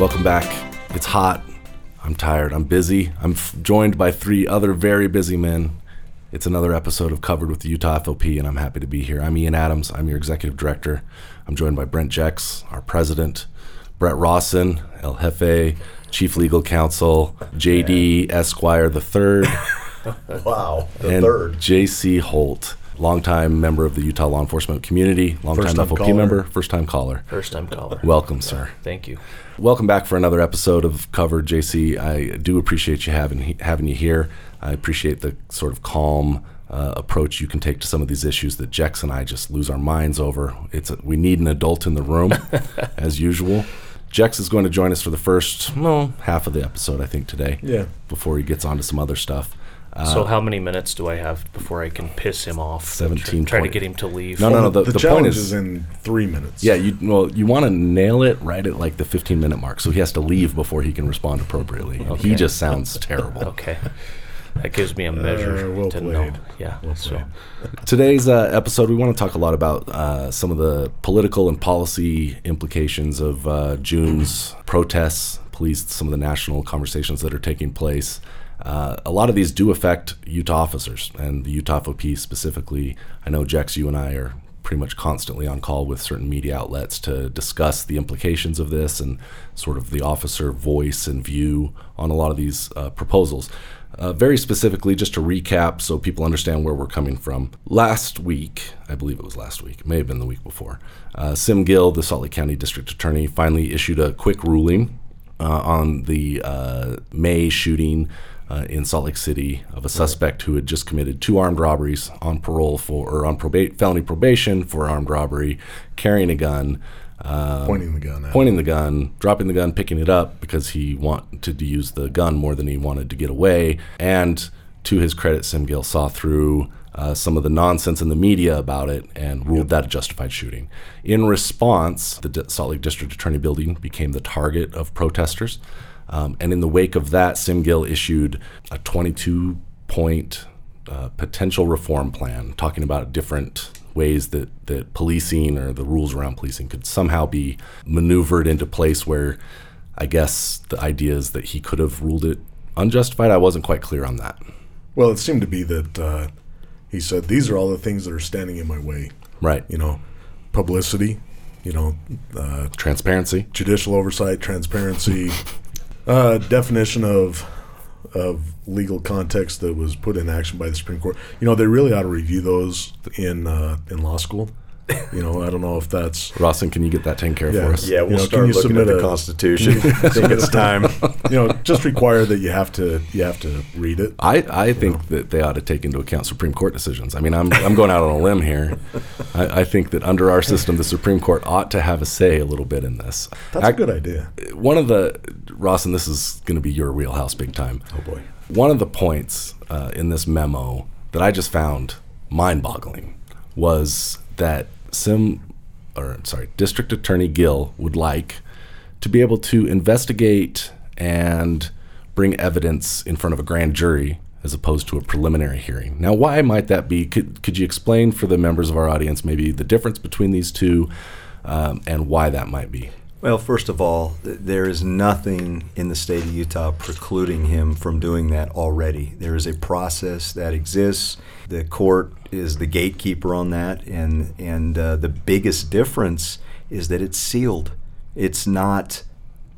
Welcome back. It's hot. I'm tired. I'm busy. I'm f- joined by three other very busy men. It's another episode of Covered with the Utah FOP, and I'm happy to be here. I'm Ian Adams. I'm your executive director. I'm joined by Brent Jex, our president, Brett Rawson, El Jefe, chief legal counsel, JD Esquire the third, Wow, the and third. JC Holt, longtime member of the Utah law enforcement community, longtime FOP caller. member, first time caller. First time caller. Welcome, sir. Thank you. Welcome back for another episode of Cover JC. I do appreciate you having having you here. I appreciate the sort of calm uh, approach you can take to some of these issues that Jex and I just lose our minds over. It's a, we need an adult in the room, as usual. Jex is going to join us for the first well, half of the episode, I think, today. Yeah. Before he gets on to some other stuff. Uh, so how many minutes do I have before I can piss him off? 17, Try, try to get him to leave. No, no, no. The, the, the challenge point is, is, in three minutes. yeah, you well, you want to nail it right at like the 15 minute mark, so he has to leave before he can respond appropriately. And He just sounds terrible. Okay. That gives me a measure Uh, well to know. Yeah. Well so. Today's uh, episode, we want to talk a lot about uh, some of the political and policy implications of uh, June's protests, police, some of the national conversations that are taking place. Uh, a lot of these do affect Utah officers and the Utah FOP specifically. I know, Jex, you and I are pretty much constantly on call with certain media outlets to discuss the implications of this and sort of the officer voice and view on a lot of these uh, proposals. Uh, very specifically, just to recap so people understand where we're coming from. Last week, I believe it was last week, may have been the week before, uh, Sim Gill, the Salt Lake County District Attorney, finally issued a quick ruling uh, on the uh, May shooting uh, in Salt Lake City of a suspect who had just committed two armed robberies on parole for, or on proba- felony probation for armed robbery, carrying a gun. Um, Pointing the gun pointing the gun, dropping the gun, picking it up because he wanted to use the gun more than he wanted to get away. And to his credit, Sim Gill saw through uh, some of the nonsense in the media about it and ruled that a justified shooting. In response, the D- Salt Lake District Attorney building became the target of protesters. Um, and in the wake of that, Sim Gill issued a 22 point uh, potential reform plan talking about different ways that, that policing or the rules around policing could somehow be maneuvered into place where I guess the idea is that he could have ruled it unjustified. I wasn't quite clear on that. Well, it seemed to be that uh, he said these are all the things that are standing in my way. Right. You know, publicity. You know, uh, Transparency. judicial oversight, transparency, uh, definition of of legal context that was put in action by the Supreme Court. You know, they really ought to review those in uh, in law school. You know, I don't know if that's Rawson, can you get that taken care of Yeah. for us? Yeah, we'll know, can start you looking at submit the a- Constitution. I think it's time. you know just require that you have to you have to read it. I, I think that they ought to take into account Supreme Court decisions. I mean, I'm, I'm going out on a limb here. I, I think that under our system, the Supreme Court ought to have a say a little bit in this. That's Ac- a good idea. One of the, Ross, and this is going to be your wheelhouse big time. Oh boy. One of the points uh, in this memo that I just found mind boggling was that Sim, or sorry, District Attorney Gill would like to be able to investigate and bring evidence in front of a grand jury as opposed to a preliminary hearing. Now, why might that be? Could, could you explain for the members of our audience maybe the difference between these two um, and why that might be? Well, first of all, th- there is nothing in the state of Utah precluding him from doing that already. There is a process that exists. The court is the gatekeeper on that, and and uh, the biggest difference is that it's sealed. It's not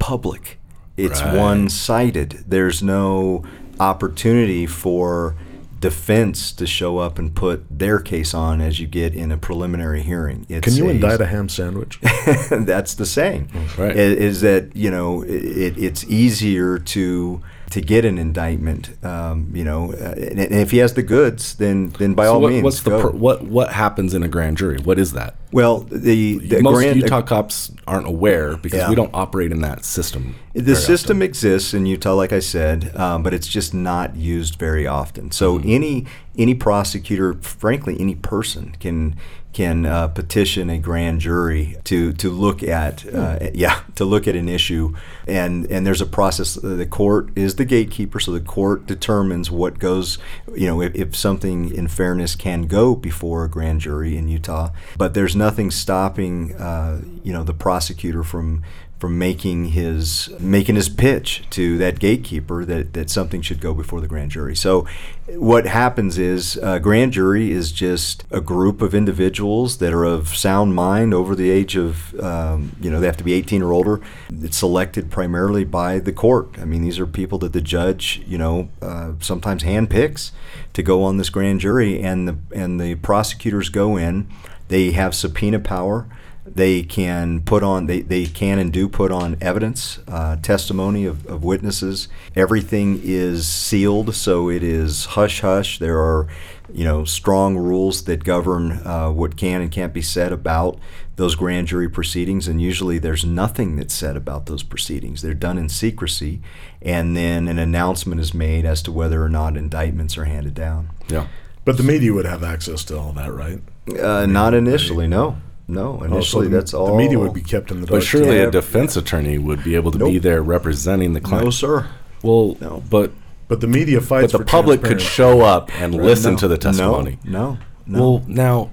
public. It's Right. one-sided. There's no opportunity for defense to show up and put their case on as you get in a preliminary hearing. It's Can you a- indict a ham sandwich? that's the saying. Right. Is, that you know it, it's easier to to get an indictment. Um, you know, uh, and, and if he has the goods, then then by So all what, means, what's the what what happens in a grand jury? What is that? well, the, the Most grand, Utah cops aren't aware because Yeah. we don't operate in that system. The system often. exists in Utah, like I said, um, but it's just not used very often. So Mm-hmm. any any prosecutor, frankly, any person can can uh, petition a grand jury to to look at uh, Hmm. yeah to look at an issue, and and there's a process. The court is the gatekeeper, so the court determines what goes. You know, if, if something in fairness can go before a grand jury in Utah, but there's nothing stopping uh, you know the prosecutor from from making his making his pitch to that gatekeeper that, that something should go before the grand jury. So, what happens is a grand jury is just a group of individuals that are of sound mind over the age of um, you know they have to be 18 or older. It's selected primarily by the court. I mean, these are people that the judge you know uh, sometimes handpicks to go on this grand jury, and the and the prosecutors go in. They have subpoena power. They can put on, they, they can and do put on evidence, uh, testimony of, of witnesses. Everything is sealed, so it is hush hush. There are, you know, strong rules that govern uh, what can and can't be said about those grand jury proceedings, and usually there's nothing that's said about those proceedings. They're done in secrecy, and then an announcement is made as to whether or not indictments are handed down. Yeah. But the media would have access to all that, right? Uh, not initially, no. No, Oh, so initially the- that's all. The media would be kept in the dark. But surely Yeah. a defense attorney would be able to be there representing the client. No, sir. Well, No. but But the media fights. but the for public could show up and listen No, to the testimony. No, no. no. Well, now,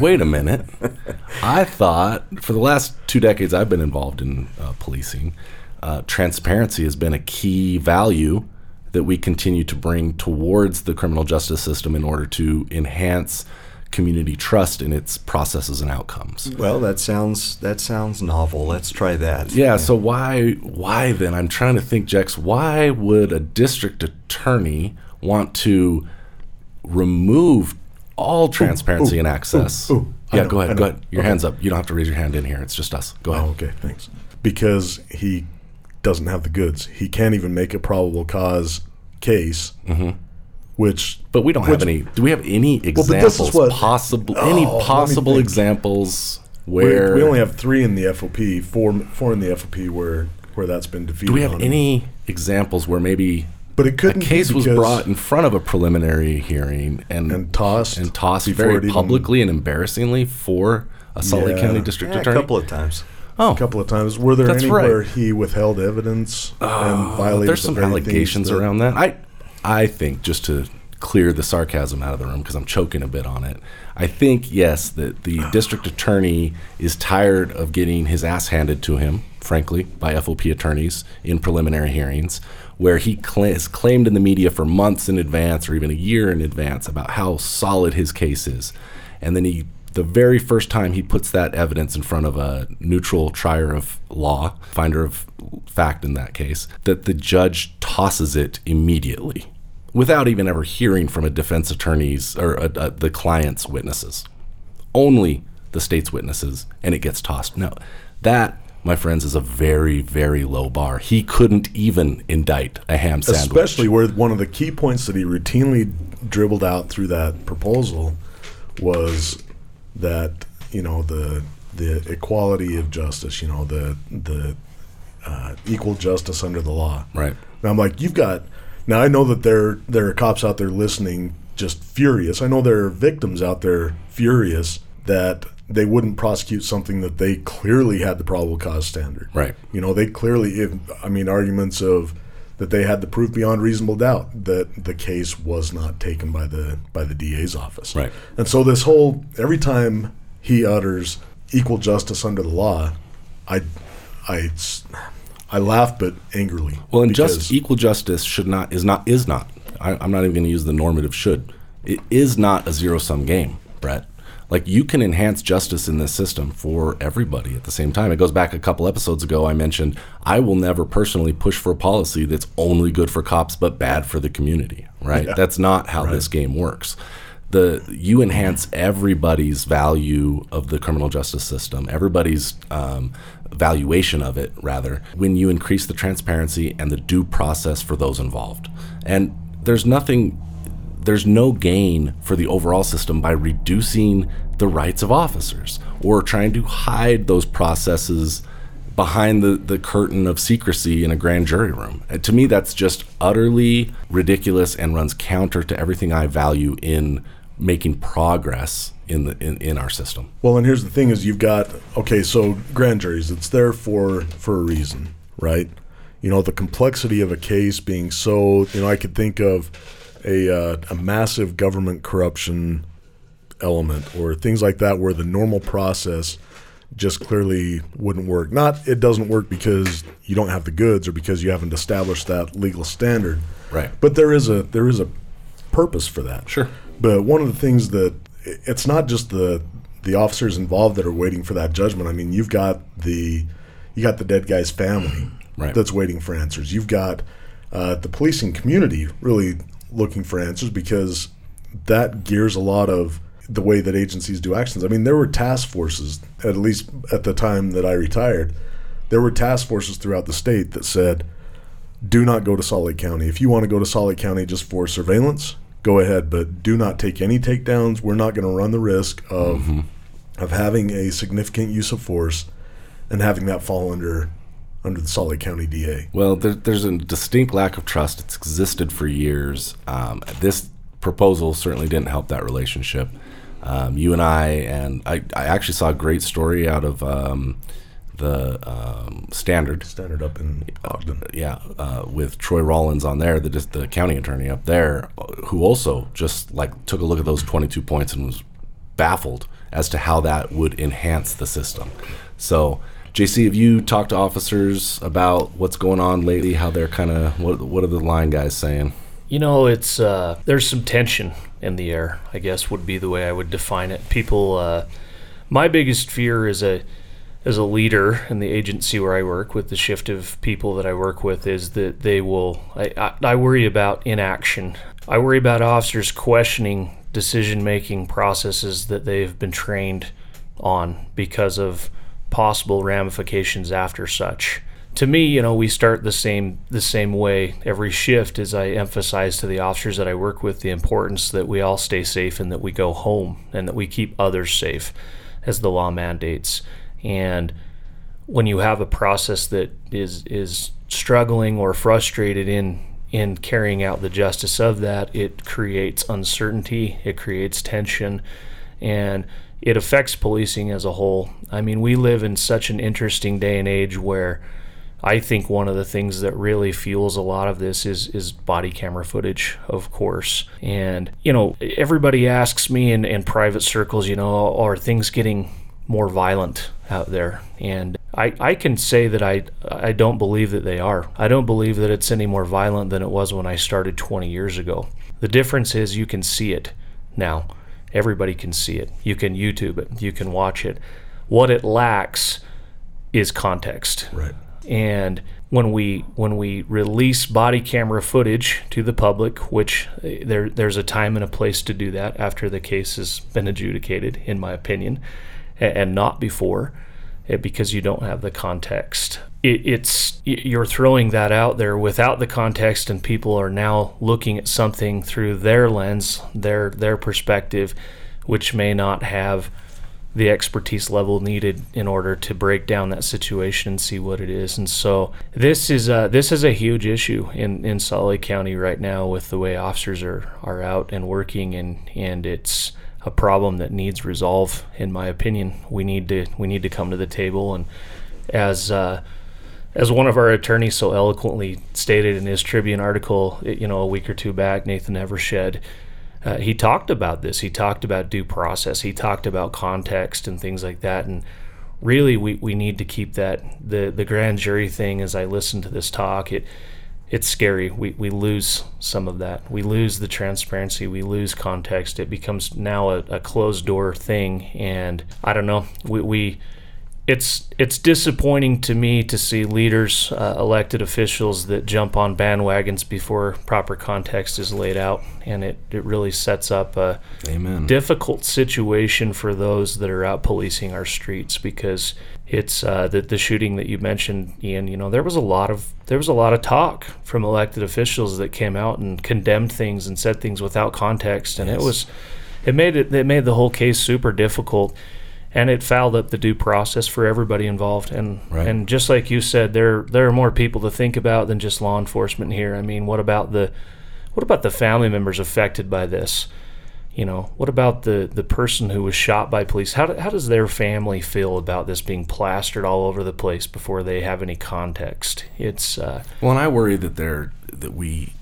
wait a minute. I thought for the last two decades I've been involved in uh, policing, uh, transparency has been a key value that we continue to bring towards the criminal justice system in order to enhance community trust in its processes and outcomes. well, that sounds that sounds novel. Let's try that. Yeah, so why why then? I'm trying to think, Jex, why would a district attorney want to remove all transparency and access? ooh, ooh. Yeah, go ahead, go ahead. Your Okay. hands up. You don't have to raise your hand in here. It's just us. Go ahead. Oh, okay, thanks. Because he doesn't have the goods. He can't even make a probable cause case, mm-hmm. Which. But we don't have any. Do we have any but this is examples? what- possible Oh, any possible examples where we only have three in the FOP, four, four in the FOP where where that's been defeated. do we have on. any examples where maybe But it a couldn't. be case was brought in front of a preliminary hearing and and tossed and tossed very it even- publicly and embarrassingly for a Salt Lake Yeah. County District Yeah, a couple of times. oh, a couple of times. Were there That's any right. where he withheld evidence and oh, violated? there's the some very allegations that- around that. I, I think just to clear the sarcasm out of the room because I'm choking a bit on it. I think yes that the district attorney is tired of getting his ass handed to him, frankly, by FOP attorneys in preliminary hearings, where he has claimed in the media for months in advance or even a year in advance about how solid his case is, and then he. The very first time he puts that evidence in front of a neutral trier of law, finder of fact in that case, that the judge tosses it immediately without even ever hearing from a defense attorney's or a, a, the client's witnesses. Only the state's witnesses, and it gets tossed. Now, that, my friends, is a very, very low bar. He couldn't even indict a ham sandwich. especially where one of the key points that he routinely dribbled out through that proposal was that you know the the equality of justice, you know the the uh, equal justice under the law. Right. And I'm like, you've got. Now I know that there there are cops out there listening, just furious. I know there are victims out there furious that they wouldn't prosecute something that they clearly had the probable cause standard. Right. You know, they clearly. If, I mean, arguments of that they had the proof beyond reasonable doubt that the case was not taken by the by the DA's office. Right. And so this whole every time he utters equal justice under the law, I I I laugh but angrily. Well, and just equal justice should not is not is not. I, I'm not even going to use the normative should. It is not a zero sum game, Brett. Like you can enhance justice in this system for everybody at the same time. It goes back a couple episodes ago. I mentioned I will never personally push for a policy that's only good for cops but bad for the community. Right? That's not how this game works. The you enhance everybody's value of the criminal justice system, everybody's um, valuation of it, rather, when you increase the transparency and the due process for those involved. And there's nothing, there's no gain for the overall system by reducing the rights of officers or trying to hide those processes behind the, the curtain of secrecy in a grand jury room. And to me, that's just utterly ridiculous and runs counter to everything I value in making progress in the in, in our system. Well, and here's the thing: is you've got okay, so grand juries, it's there for for a reason, right? You know, the complexity of a case being so, you know, I could think of a uh, a massive government corruption element or things like that, where the normal process just clearly wouldn't work. Not it doesn't work because you don't have the goods or because you haven't established that legal standard. Right. But there is a there is a purpose for that. Sure. But one of the things that it's not just the the officers involved that are waiting for that judgment. I mean, you've got the you got the dead guy's family Right. that's waiting for answers. You've got uh, the policing community really looking for answers because that gears a lot of the way that agencies do actions. I mean, there were task forces, at least at the time that I retired, there were task forces throughout the state that said, do not go to Salt Lake County. If you want to go to Salt Lake County just for surveillance, go ahead, but do not take any takedowns. We're not going to run the risk of mm-hmm. of having a significant use of force and having that fall under under the Salt Lake County DA. Well, there, there's a distinct lack of trust. It's existed for years. Um, this proposal certainly didn't help that relationship. Um, you and I, and I, I actually saw a great story out of um, the um, Standard. Standard up in Ogden. Yeah, uh, with Troy Rawlings on there, the the county attorney up there, who also just like took a look at those 22 points and was baffled as to how that would enhance the system. So, JC, have you talked to officers about what's going on lately? How they're kind of what what are the line guys saying? You know, it's uh, there's some tension in the air. I guess would be the way I would define it. People, uh, my biggest fear is a as a leader in the agency where I work with the shift of people that I work with is that they will. I, I, I worry about inaction. I worry about officers questioning decision making processes that they've been trained on because of possible ramifications after such. To me, you know, we start the same the same way. Every shift as I emphasize to the officers that I work with the importance that we all stay safe and that we go home and that we keep others safe as the law mandates. And when you have a process that is is struggling or frustrated in in carrying out the justice of that, it creates uncertainty, it creates tension, and it affects policing as a whole. I mean, we live in such an interesting day and age where I think one of the things that really fuels a lot of this is is body camera footage, of course. And you know, everybody asks me in, in private circles, you know, are things getting more violent out there? And I, I can say that I I don't believe that they are. I don't believe that it's any more violent than it was when I started 20 years ago. The difference is you can see it now. Everybody can see it. You can YouTube it. You can watch it. What it lacks is context Right. and when we when we release body camera footage to the public, which uh, there there's a time and a place to do that after the case has been adjudicated, in my opinion, a- and not before, eh, because you don't have the context. It, it's you're throwing that out there without the context, and people are now looking at something through their lens, their their perspective, which may not have the expertise level needed in order to break down that situation and see what it is. And so this is uh, this is a huge issue in, in Salt Lake County right now with the way officers are, are out and working and, and it's a problem that needs resolve in my opinion. We need to we need to come to the table and as uh, as one of our attorneys so eloquently stated in his Tribune article, you know, a week or two back, Nathan Evershed, uh, he talked about this. He talked about due process. He talked about context and things like that. And really, we, we need to keep that the the grand jury thing. As I listen to this talk, it it's scary. We we lose some of that. We lose the transparency. We lose context. It becomes now a, a closed door thing. And I don't know. We we it's it's disappointing to me to see leaders, uh, elected officials that jump on bandwagons before proper context is laid out, and it, it really sets up a Amen. difficult situation for those that are out policing our streets because it's uh, the the shooting that you mentioned, Ian. You know, there was a lot of there was a lot of talk from elected officials that came out and condemned things and said things without context, and it was it made it it made the whole case super difficult and it fouled up the due process for everybody involved. And Right. and just like you said, there there are more people to think about than just law enforcement here. I mean, what about the what about the family members affected by this? You know, what about the the person who was shot by police? How do, how does their family feel about this being plastered all over the place before they have any context? It's uh, Well, and I worry that they're that we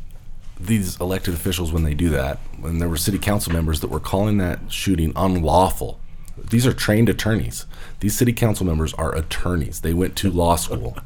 these elected officials when they do that, when there were city council members that were calling that shooting unlawful, These are trained attorneys. These city council members are attorneys. They went to law school.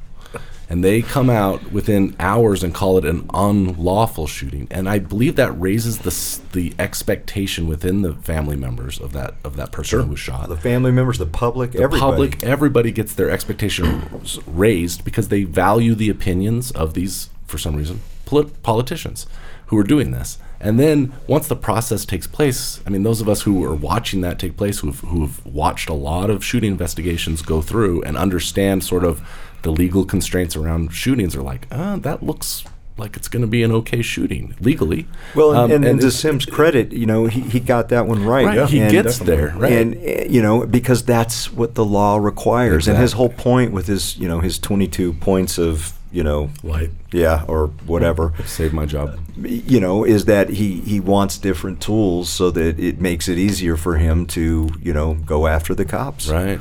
and they come out within hours and call it an unlawful shooting. And I believe that raises the the expectation within the family members of that of that person who was shot. The family members, the public, the everybody. public, everybody gets their expectations raised because they value the opinions of these, for some reason, polit- politicians who are doing this. And then once the process takes place, I mean, those of us who are watching that take place, who've, who've watched a lot of shooting investigations go through and understand sort of the legal constraints around shootings, are like, ah, that looks like it's going to be an okay shooting legally. Well, and, Um, and, and to Sim's credit, you know, he, he got that one right. Right, he And- gets there, right? And uh, you know, because that's what the law requires, and his whole point with his, you know, his twenty-two points of, you know, Light. yeah, or whatever, Save my job. you know, is that he he wants different tools so that it makes it easier for him to, you know, go after the cops. Right.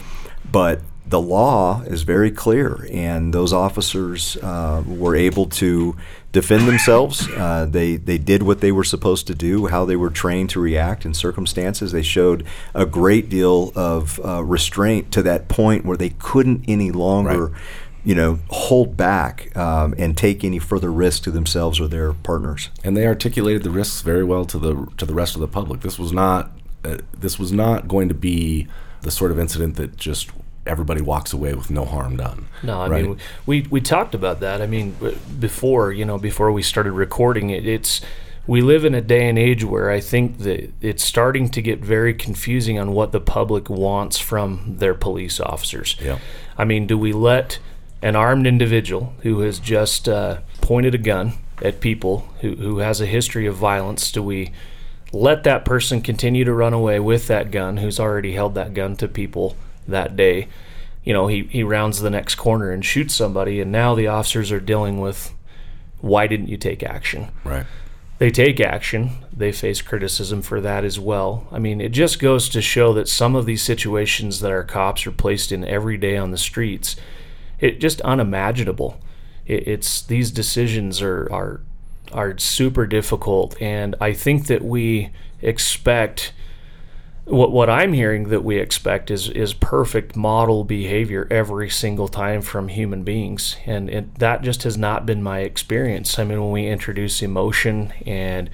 But the law is very clear, and those officers uh, were able to defend themselves. Uh, they they did what they were supposed to do, how they were trained to react in circumstances. They showed a great deal of uh, restraint to that point where they couldn't any longer. Right. You know, hold back um, and take any further risk to themselves or their partners. and they articulated the risks very well to the to the rest of the public. This was not uh, this was not going to be the sort of incident that just everybody walks away with no harm done. No, I right? mean we we talked about that. I mean before you know before we started recording it, it's we live in a day and age where I think that it's starting to get very confusing on what the public wants from their police officers. Yeah. I mean, do we let an armed individual who has just uh, pointed a gun at people who, who has a history of violence, do we let that person continue to run away with that gun who's already held that gun to people that day? You know, he, he rounds the next corner and shoots somebody, and now the officers are dealing with why didn't you take action? right. they take action, they face criticism for that as well. I mean, it just goes to show that some of these situations that our cops are placed in every day on the streets, it just unimaginable. It, it's these decisions are are are super difficult, and I think that we expect what what I'm hearing that we expect is is perfect model behavior every single time from human beings, and it, that just has not been my experience. I mean, when we introduce emotion and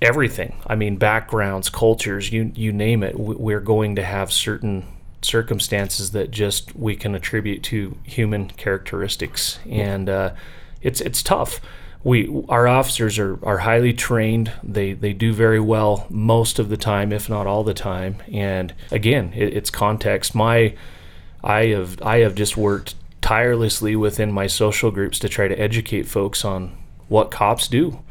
everything, I mean, backgrounds, cultures, you you name it, we- we're going to have certain circumstances that just we can attribute to human characteristics, and uh, it's it's tough we our officers are, are highly trained. They they do very well most of the time, if not all the time. And again, it, it's context. My I have I have just worked tirelessly within my social groups to try to educate folks on what cops do.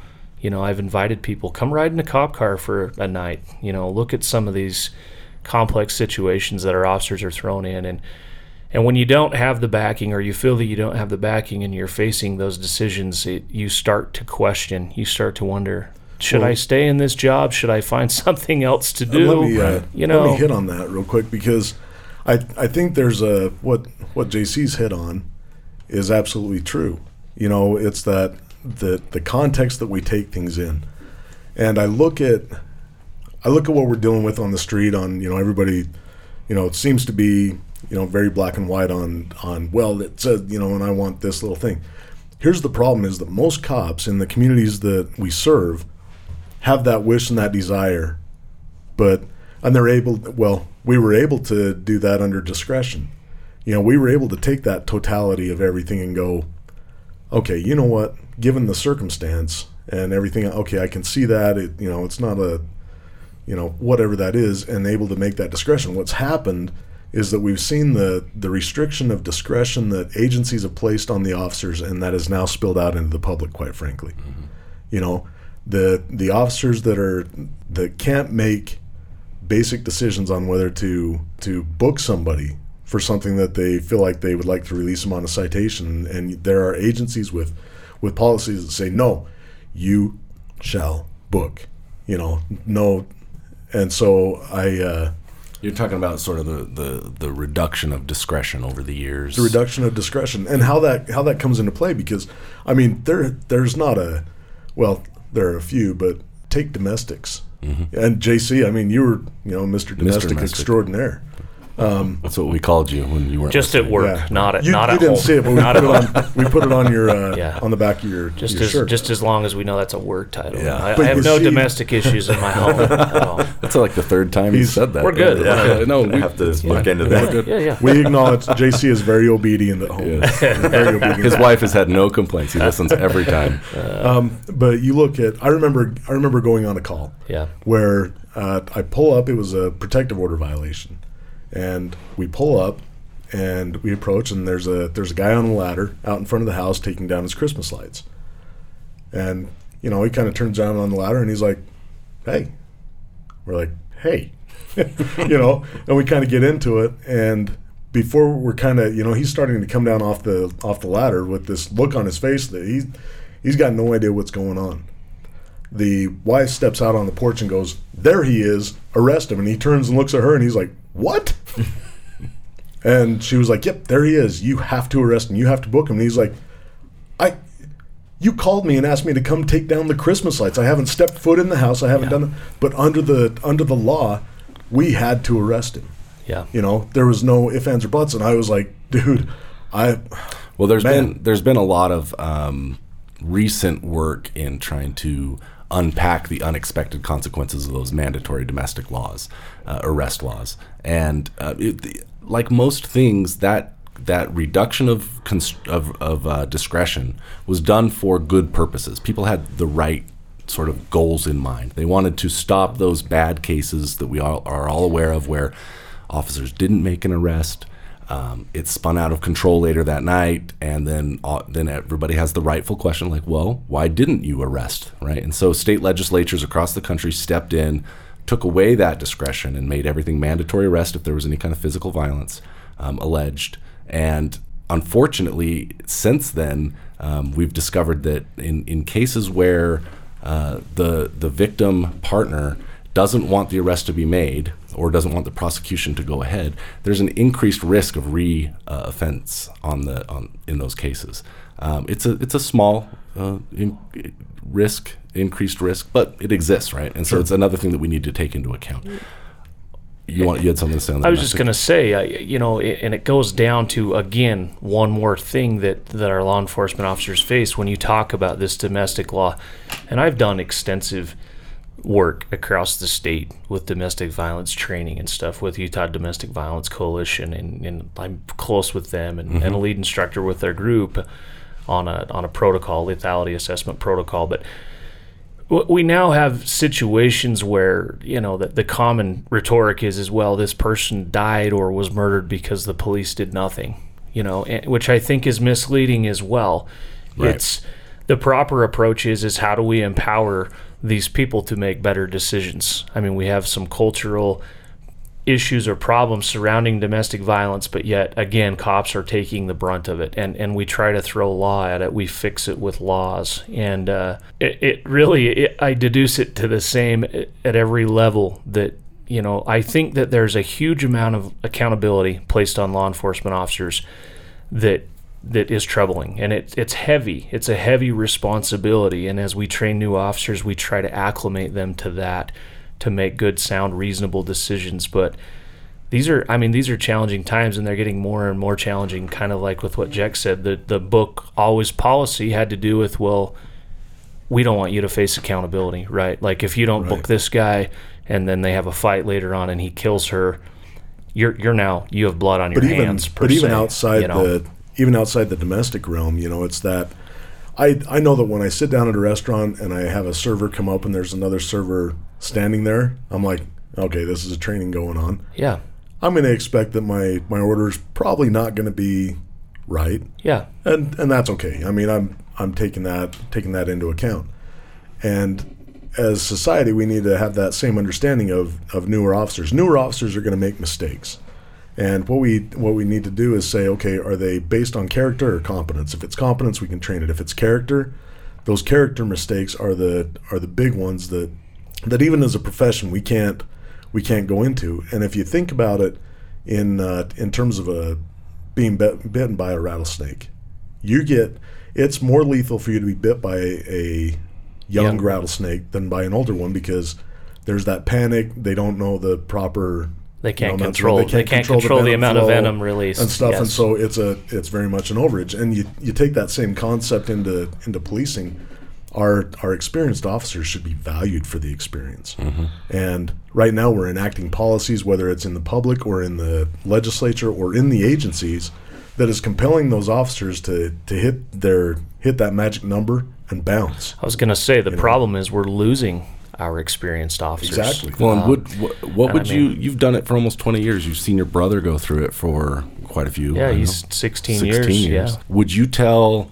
You know, I've invited people come ride in a cop car for a night. You know, look at some of these complex situations that our officers are thrown in and and when you don't have the backing, or you feel that you don't have the backing, and you're facing those decisions, it, you start to question. You start to wonder: Should I stay in this job? Should I find something else to Uh, do? Let me, uh, you know, let me hit on that real quick because I I think there's a what what JC's hit on is absolutely true. You know, it's that the the context that we take things in, and I look at I look at what we're dealing with on the street. On you know everybody, you know, it seems to be you know very black and white on on well it says you know and I want this little thing. Here's the problem: is that most cops in the communities that we serve have that wish and that desire but and they're able well we were able to do that under discretion you know we were able to take that totality of everything and go okay you know what given the circumstance and everything okay i can see that it you know it's not a you know whatever that is and able to make that discretion. What's happened is that we've seen the the restriction of discretion that agencies have placed on the officers and that has now spilled out into the public quite frankly. Mm-hmm. You know the the officers that are that can't make basic decisions on whether to to book somebody for something that they feel like they would like to release them on a citation and there are agencies with with policies that say no you shall book. You know no and so i uh You're talking about sort of the, the, the reduction of discretion over the years. the reduction of discretion and how that how that comes into play because I mean there there's not a well there are a few but take domestics And JC, I mean, you were you know Mr. Domestic Domestic. Extraordinaire. That's what we called you when you weren't Just at work, Yeah. not at you, not you at didn't home. see it, but we not put at it on. We put it on your uh, Yeah. on the back of your Just your as shirt. just as long as we know that's a work title. Yeah. I, I have no see- domestic issues in my home at all. That's like the third time you said that. We're good. Yeah, no, we have to look into that. Yeah, yeah. we acknowledge JC is very obedient at home. Yes. Very obedient. His wife has had no complaints. He listens every time. Um, but you look at. I remember. I remember going on a call Yeah. where uh, I pull up. It was a protective order violation, and we pull up and we approach, and there's a there's a guy on a ladder out in front of the house taking down his Christmas lights, and you know he kind of turns down on the ladder and he's like, "Hey," we're like, "Hey," you know, and we kind of get into it, and before we're kind of you know he's starting to come down off the off the ladder with this look on his face that he's he's got no idea what's going on the wife steps out on the porch and goes, "There he is! Arrest him!" And he turns and looks at her, and he's like, "What?" and she was like, "Yep, there he is. You have to arrest him. You have to book him." And he's like, "I, you called me and asked me to come take down the Christmas lights. I haven't stepped foot in the house. I haven't done it. But under the under the law, we had to arrest him. Yeah. You know, there was no ifs, ands, or buts." And I was like, "Dude, I." Well, there's Man. been there's been a lot of um, recent work in trying to unpack the unexpected consequences of those mandatory domestic laws, uh, arrest laws, and uh, it, like most things, that that reduction of cons- of, of uh, discretion was done for good purposes. People had the right sort of goals in mind. They wanted to stop those bad cases that we all are all aware of, where officers didn't make an arrest. Um, it spun out of control later that night, and then uh, then everybody has the rightful question, like, well, why didn't you arrest, right? And so state legislatures across the country stepped in, took away that discretion, and made everything mandatory arrest if there was any kind of physical violence um, alleged. And unfortunately, since then, um, we've discovered that in in cases where uh, the the victim partner doesn't want the arrest to be made or doesn't want the prosecution to go ahead, there's an increased risk of re uh, offense on the on in those cases. Um, it's a it's a small uh, in, risk, increased risk, but it exists, right? And so it's another thing that we need to take into account. You want you had something to say on that? I was just going to say, you know, and it goes down to again one more thing that that our law enforcement officers face when you talk about this domestic law. And I've done extensive work across the state with domestic violence training and stuff with Utah Domestic Violence Coalition, and, and I'm close with them and, and a mm-hmm. lead instructor with their group on a on a protocol, lethality assessment protocol, but we now have situations where you know the, the common rhetoric is as well this person died or was murdered because the police did nothing you know which i think is misleading as well Right. it's the proper approach is is how do we empower these people to make better decisions i mean we have some cultural issues or problems surrounding domestic violence, but yet again, cops are taking the brunt of it, and and we try to throw law at it. We fix it with laws, and uh, it, it really it, I deduce it to the same at every level that. You know, I think that there's a huge amount of accountability placed on law enforcement officers that that is troubling and it, it's heavy it's a heavy responsibility and as we train new officers we try to acclimate them to that to make good sound reasonable decisions but these are i mean these are challenging times and they're getting more and more challenging kind of like with what Jex said the, the book always policy had to do with well we don't want you to face accountability right like if you don't Right. book this guy and then they have a fight later on and he kills her you're you're now you have blood on your but even hands per but even outside you know? the even outside the domestic realm, you know, it's that I I know that when I sit down at a restaurant and I have a server come up and there's another server standing there, I'm like, okay, this is a training going on. yeah I'm going to expect that my my order's probably not going to be right, yeah and and that's okay. I mean, I'm I'm taking that taking that into account, and as society, we need to have that same understanding of of newer officers. Newer officers are going to make mistakes, and what we what we need to do is say, okay, are they based on character or competence? If it's competence, we can train it. If it's character, those character mistakes are the are the big ones that that even as a profession we can't we can't go into. And if you think about it in uh, in terms of a being bit, bitten by a rattlesnake, you get it's more lethal for you to be bit by a, a young Young. rattlesnake than by an older one because there's that panic. They don't know the proper. They can't you know, amounts of- control. They can't control the amount of venom released. and stuff. And so it's a it's very much an overage. And you you take that same concept into into policing. Our our experienced officers should be valued for the experience. Mm-hmm. And right now we're enacting policies, whether it's in the public or in the legislature or in the agencies, that is compelling those officers to to hit their hit that magic number and bounce. I was going to say the problem is we're losing our experienced officers. Exactly. Well, and Um, would, what, what would I you? mean- You've done it for almost twenty years. You've seen your brother go through it for quite a few. Yeah, he's know, 16, years. Yeah. Would you tell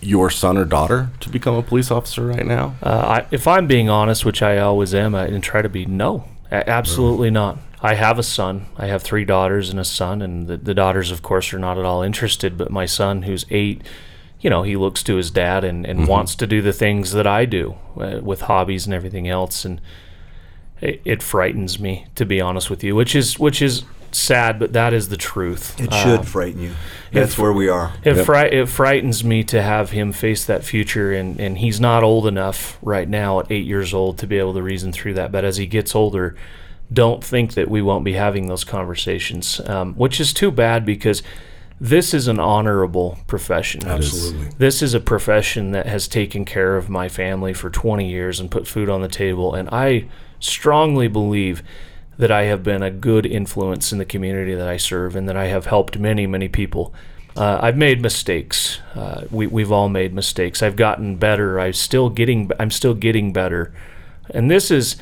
your son or daughter to become a police officer right now? Uh, I, if I'm being honest, which I always am, I, and try to be, no, absolutely not. I have a son. I have three daughters and a son, and the, the daughters, of course, are not at all interested. But my son, who's eight, you know, he looks to his dad and, and wants to do the things that I do uh, with hobbies and everything else, and it, it frightens me, to be honest with you, which is which is sad, but that is the truth. It should frighten you. That's where we are. It, Yep. fri- it frightens me to have him face that future, and, and he's not old enough right now at eight years old to be able to reason through that. But as he gets older, don't think that we won't be having those conversations, um, which is too bad because this is an honorable profession. Absolutely. This is a profession that has taken care of my family for 20 years and put food on the table. And I strongly believe that I have been a good influence in the community that I serve and that I have helped many, many people. Uh, I've made mistakes. Uh, we, we've all made mistakes. I've gotten better. I'm still getting. I'm still getting better. And this is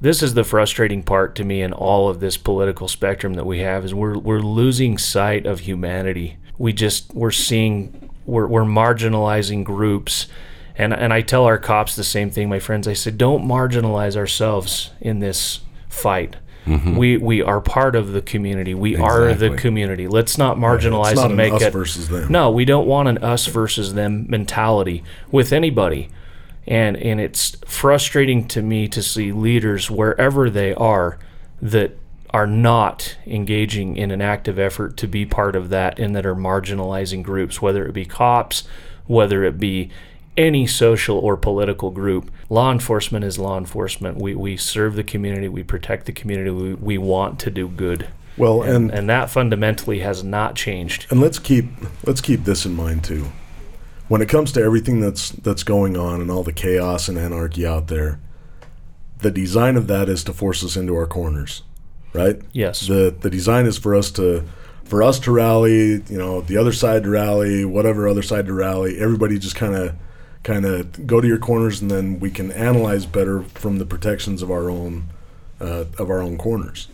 this is the frustrating part to me in all of this political spectrum that we have is we're we're losing sight of humanity. We just we're seeing we're we're marginalizing groups. And and I tell our cops the same thing, my friends. I said, don't marginalize ourselves in this fight. Mm-hmm. We we are part of the community. We are the community. Let's not marginalize not and an make it versus them. no, we don't want an us versus them mentality with anybody. And and it's frustrating to me to see leaders wherever they are that are not engaging in an active effort to be part of that and that are marginalizing groups, whether it be cops, whether it be any social or political group. Law enforcement is law enforcement. We, we serve the community, we protect the community, we, we want to do good. Well, And, and and that fundamentally has not changed. and let's keep let's keep this in mind too. When it comes to everything that's that's going on and all the chaos and anarchy out there, the design of that is to force us into our corners, right? Yes. The the design is for us to for us to rally, you know, the other side to rally, whatever other side to rally. Everybody just kind of kind of go to your corners, and then we can analyze better from the protections of our own uh, of our own corners.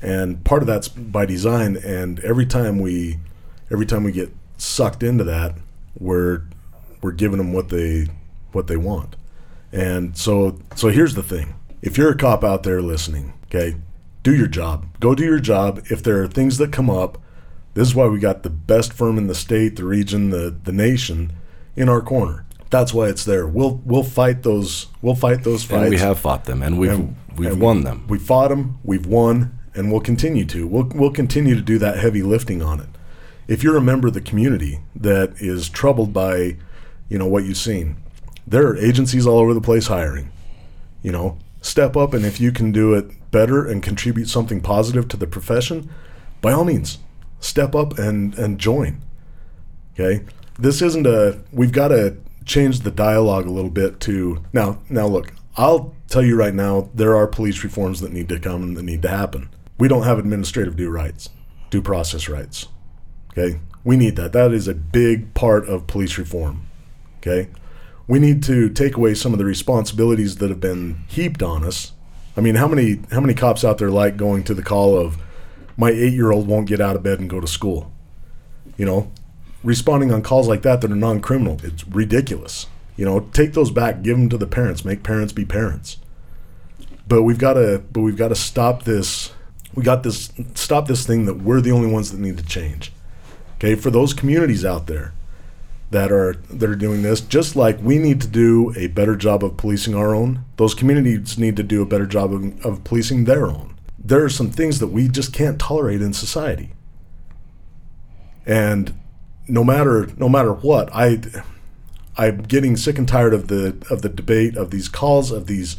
And part of that's by design. And every time we every time we get sucked into that, we're we're giving them what they what they want. And so so here's the thing. If you're a cop out there listening, okay, do your job. Go do your job. If there are things that come up, this is why we got the best firm in the state, the region, the the nation in our corner. That's why it's there. We'll we'll fight those we'll fight those fights. And we have fought them, and we've And- we've and won them. We fought them. We've won, and we'll continue to. We'll we'll continue to do that heavy lifting on it. If you're a member of the community that is troubled by, you know, what you've seen, there are agencies all over the place hiring. You know, step up, and if you can do it better and contribute something positive to the profession, by all means, step up and and join. Okay, this isn't a. We've got to change the dialogue a little bit to now. Now look, I'll tell you right now, there are police reforms that need to come and that need to happen. We don't have administrative due rights, due process rights. Okay, we need that. That is a big part of police reform. Okay, we need to take away some of the responsibilities that have been heaped on us. I mean, how many how many cops out there like going to the call of my eight year old won't get out of bed and go to school? You know, responding on calls like that that are non criminal. It's ridiculous. You know, take those back, give them to the parents, make parents be parents. But we've got to, but we've got to stop this. We got this, stop this thing that we're the only ones that need to change. Okay, for those communities out there that are that are doing this, just like we need to do a better job of policing our own, those communities need to do a better job of, of policing their own. There are some things that we just can't tolerate in society and no matter no matter what i i'm getting sick and tired of the of the debate of these calls of these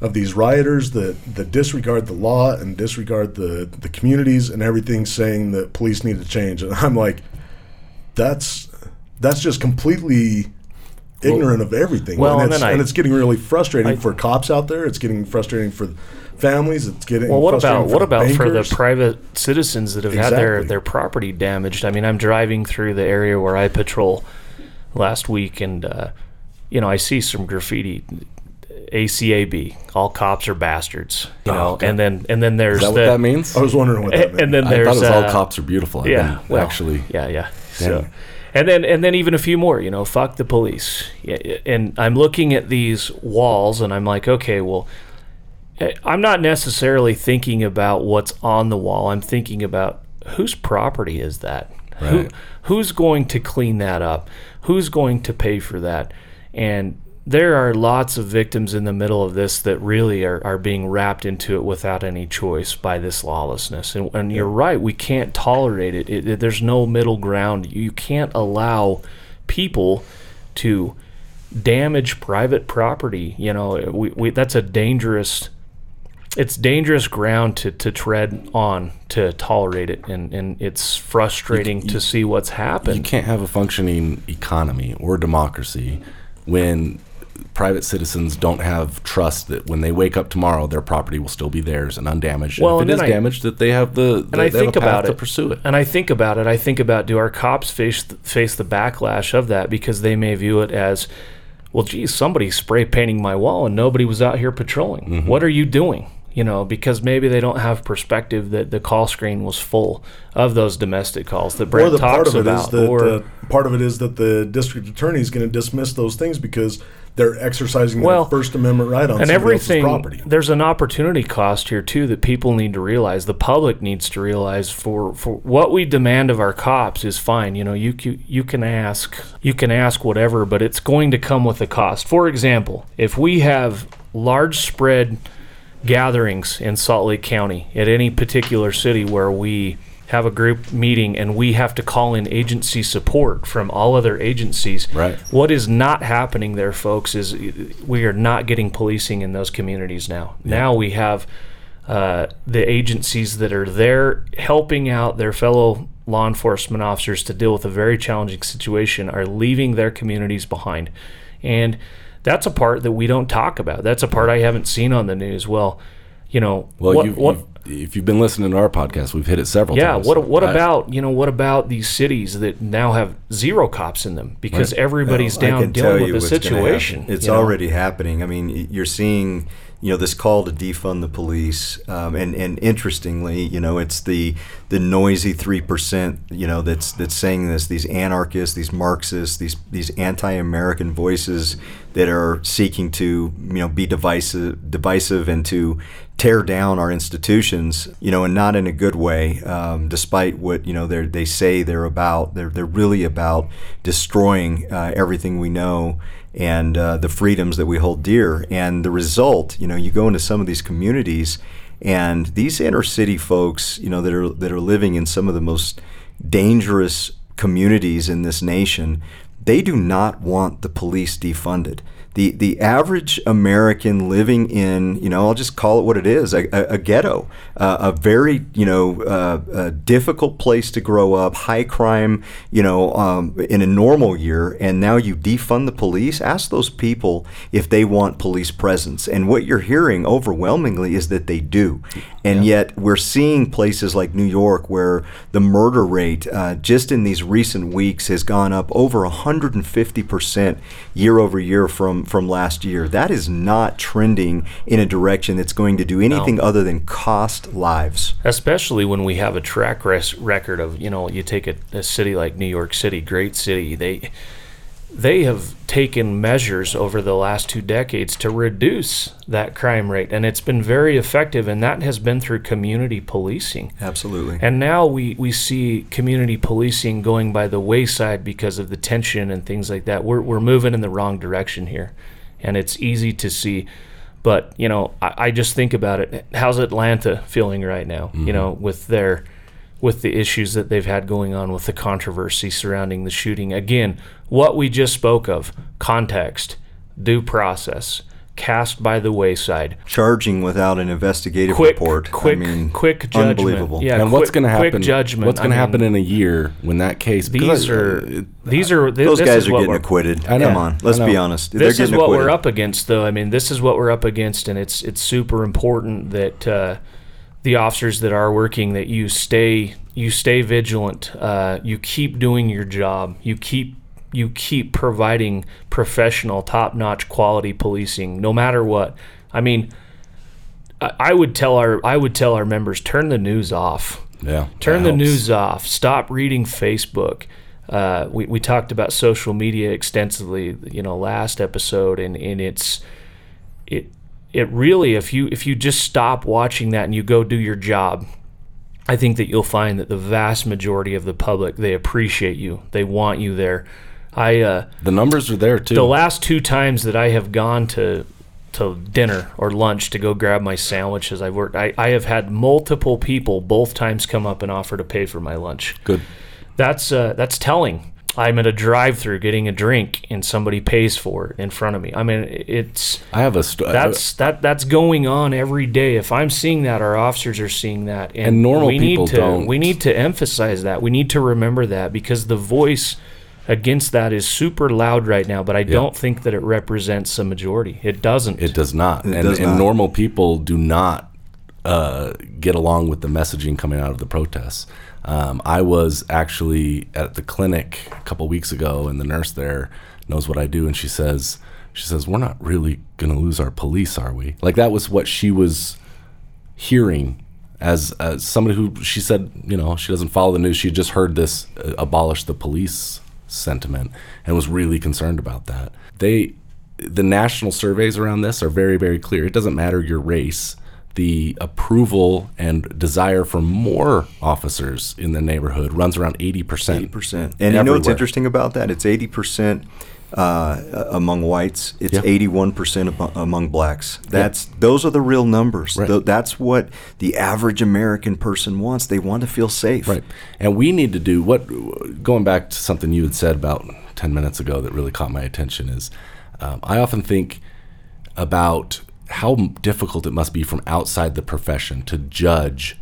of these rioters that, that disregard the law and disregard the, the communities and everything saying that police need to change. And I'm like, that's that's just completely ignorant of everything. well, and, and it's, then I- and it's getting really frustrating I- for cops out there. It's getting frustrating for families. It's getting Well, what about what the about for the private citizens that have had their, their property damaged? I mean, I'm driving through the area where I patrol last week, and uh, you know, I see some graffiti. ACAB, all cops are bastards, you Oh, know, okay. and then and then there's Is that the, what that means? I was wondering what that meant. and then I there's thought it was all uh, cops are beautiful. I've yeah, well, actually. yeah, yeah. So, Yeah. And then and then even a few more. You know, fuck the police. And I'm looking at these walls, and I'm like, okay, well, eh, I'm not necessarily thinking about what's on the wall. I'm thinking about whose property is that. Who, who's going to clean that up? Who's going to pay for that? And there are lots of victims in the middle of this that really are, are being wrapped into it without any choice by this lawlessness. And, and you're right, we can't tolerate it. It, it. There's no middle ground. You can't allow people to damage private property. You know, we, we, that's a dangerous it's dangerous ground to, to tread on to tolerate it and, and it's frustrating to see what's happened. You can't have a functioning economy or democracy when private citizens don't have trust that when they wake up tomorrow, their property will still be theirs and undamaged. Well, and and if it is I- damaged, that they have the, the and I they think have a path about to it pursue it. And I think about it. I think about do our cops face face the backlash of that because they may view it as, well, geez, somebody spray painting my wall and nobody was out here patrolling. Mm-hmm. What are you doing? You know, because maybe they don't have perspective that the call screen was full of those domestic calls that or Brent the part talks of it is about. that or uh, part of it is that the district attorney is going to dismiss those things because they're exercising Well, their First Amendment right on and everything property. there's an opportunity cost here too that people need to realize the public needs to realize for for what we demand of our cops is fine you know you you, you can ask you can ask whatever but it's going to come with a cost for example if we have large spread gatherings in Salt Lake County at any particular city where we have a group meeting and we have to call in agency support from all other agencies. Right. What is not happening there, folks, is we are not getting policing in those communities now. Now we have uh, the agencies that are there helping out their fellow law enforcement officers to deal with a very challenging situation are leaving their communities behind. And that's a part that we don't talk about. That's a part I haven't seen on the news. Well, you know, Well, what, you've, what, you've, if you've been listening to our podcast, we've hit it several yeah, times. what what I- about you know what about these cities that now have zero cops in them because everybody's Well, I down can tell dealing you with the situation. It's you know? already happening. I mean, you're seeing, you know, this call to defund the police, um, and and interestingly, you know, it's the the noisy three percent, you know, that's that's saying this. These anarchists, these Marxists, these these anti-American voices that are seeking to, you know, be divisive, divisive, and to tear down our institutions, you know, and not in a good way. Um, despite what you know they say they're about, they're they're really about destroying uh, everything we know and uh, the freedoms that we hold dear. And the result, you know, you go into some of these communities, and these inner city folks, you know, that are that are living in some of the most dangerous communities in this nation, they do not want the police defunded. The, the average American living in, you know, I'll just call it what it is, a, a, a ghetto, uh, a very, you know, uh, a difficult place to grow up, high crime, you know, um, in a normal year, and now you defund the police. Ask those people if they want police presence. And what you're hearing overwhelmingly is that they do. And yet we're seeing places like New York where the murder rate uh, just in these recent weeks has gone up over 150% year over year from, from last year. That is not trending in a direction that's going to do anything other than cost lives. especially when we have a track res- record of you know you take a, a city like New York City, great city. They they have taken measures over the last two decades to reduce that crime rate, and it's been very effective. And that has been through community policing. Absolutely. And now we, we see community policing going by the wayside because of the tension and things like that. We're, we're moving in the wrong direction here. And it's easy to see. But, you know, I, I just think about it. How's Atlanta feeling right now, you mm-hmm. know, with their with the issues that they've had going on with the controversy surrounding the shooting. Again, what we just spoke of, context, due process, cast by the wayside. Charging without an investigative Quick, report. quick, I mean, quick judgment. Unbelievable. Yeah, and what's going to quick happen? judgment. What's going I to happen in a year when that case? because These I- are it- these are th- Those guys are getting acquitted. I know. Come on, let's I be know. honest. They're this is getting what acquitted. we're up against though i mean this is what we're up against and it's it's super important that uh, the officers that are working that you stay you stay vigilant uh, you keep doing your job you keep you keep providing professional top-notch quality policing no matter what i mean I, I would tell our i would tell our members turn the news off yeah, Turn the helps. news off. Stop reading Facebook. Uh, we, we talked about social media extensively, you know, last episode, and, and it's it it really if you if you just stop watching that and you go do your job, I think that you'll find that the vast majority of the public they appreciate you. They want you there. I uh, The numbers are there too. the last two times that I have gone to to dinner or lunch to go grab my sandwiches, I've worked. I, I have had multiple people both times come up and offer to pay for my lunch. Good. That's uh, that's telling. I'm at a drive-through getting a drink and somebody pays for it in front of me. I mean, it's I have a. St- that's that that's going on every day. If I'm seeing that, our officers are seeing that, and, And normal we people need to don't. we need to emphasize that. We need to remember that because the voice against that is super loud right now. But I don't think that it represents a majority. It doesn't. It does not. and, does and not. normal people do not uh, get along with the messaging coming out of the protests. Um, I was actually at the clinic a couple weeks ago, and the nurse there knows what I do, and she says, "She says we're not really going to lose our police, are we?" Like that was what she was hearing as, as somebody who she said, you know, she doesn't follow the news. She just heard this uh, abolish the police sentiment and was really concerned about that. They, the national surveys around this are very, very clear. It doesn't matter your race. The approval and desire for more officers in the neighborhood runs around 80%. Eighty percent. And you know what's interesting about that? It's eighty percent uh, among whites. It's eighty-one percent among blacks. That's those are the real numbers. Right. Tho- that's what the average American person wants. They want to feel safe. Right. And we need to do what, going back to something you had said about 10 minutes ago that really caught my attention is um, I often think about how difficult it must be from outside the profession to judge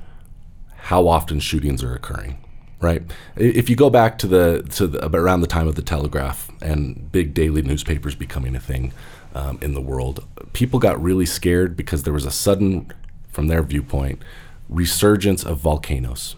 how often shootings are occurring. Right. If you go back to the to the, around the time of the telegraph and big daily newspapers becoming a thing um, in the world, people got really scared because there was a sudden, from their viewpoint, resurgence of volcanoes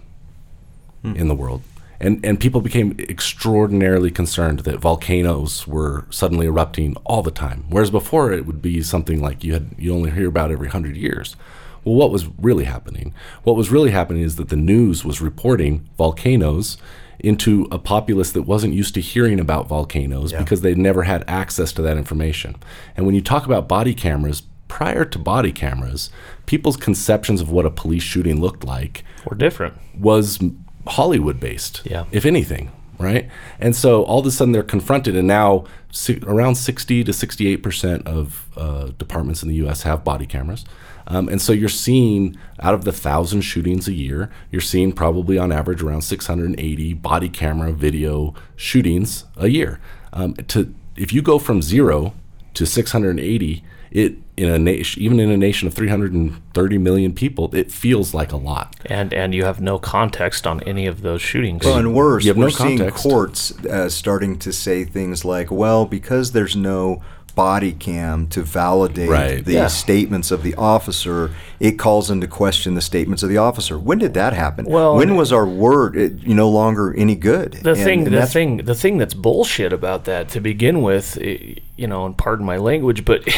in the world. And, and people became extraordinarily concerned that volcanoes were suddenly erupting all the time. Whereas before it would be something like you had you only hear about every hundred years. Well, what was really happening? What was really happening is that the news was reporting volcanoes into a populace that wasn't used to hearing about volcanoes because they'd never had access to that information. And when you talk about body cameras, prior to body cameras, people's conceptions of what a police shooting looked like We're different. was Hollywood based, Yeah. if anything, right? And so all of a sudden they're confronted, and now si- around 60 to 68 percent of uh, departments in the U.S. have body cameras. Um, and so you're seeing out of the thousand shootings a year, you're seeing probably on average around 680 body camera video shootings a year. Um, to if you go from zero to 680, it in a nation, even in a nation of 330 million people, it feels like a lot. And and you have no context on any of those shootings. Well, and worse, You have we're no seeing context. courts uh, starting to say things like, "Well, because there's no body cam to validate Right. the Yeah. statements of the officer, it calls into question the statements of the officer." When did that happen? Well, when was our word you no longer any good? the And- thing and the that's- thing the thing that's bullshit about that to begin with you know and pardon my language but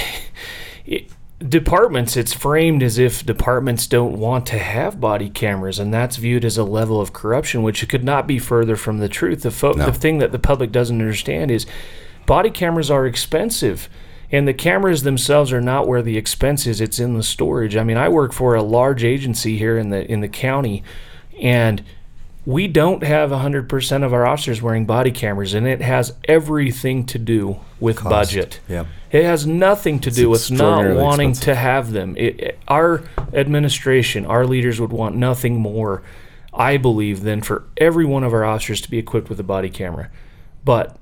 it, departments it's framed as if departments don't want to have body cameras and that's viewed as a level of corruption which could not be further from the truth the, fo- No. the thing that the public doesn't understand is body cameras are expensive and the cameras themselves are not where the expense is it's in the storage i mean i work for a large agency here in the in the county and we don't have 100% of our officers wearing body cameras and it has everything to do with budget Yep. it has nothing to do with not wanting expensive. to have them it, it- our administration our leaders would want nothing more i believe than for every one of our officers to be equipped with a body camera but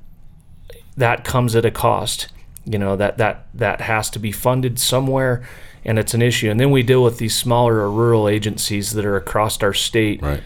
that comes at a cost You know that that that has to be funded somewhere, and it's an issue. And then we deal with these smaller or rural agencies that are across our state. Right.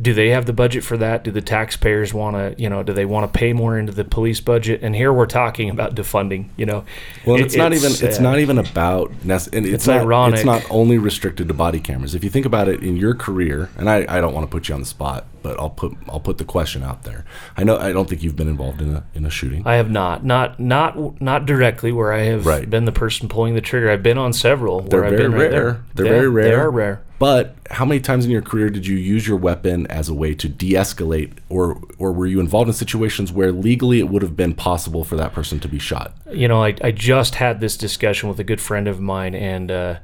Do they have the budget for that? Do the taxpayers want to, you know, do they want to pay more into the police budget? And here we're talking about defunding. You know, Well, It- it's, not even it's uh, not even about and it's, It's not, ironic. It's not only restricted to body cameras. If you think about it in your career, and I, I don't want to put you on the spot, but I'll put I'll put the question out there. I know I don't think you've been involved in a in a shooting. I have not, not, not, not directly where I have Right. been the person pulling the trigger. I've been on several. They're I've very been right rare. there. They're Yeah, very rare. They are rare. But how many times in your career did you use your weapon as a way to de-escalate, or or were you involved in situations where legally it would have been possible for that person to be shot? you know, I, I just had this discussion with a good friend of mine, and uh,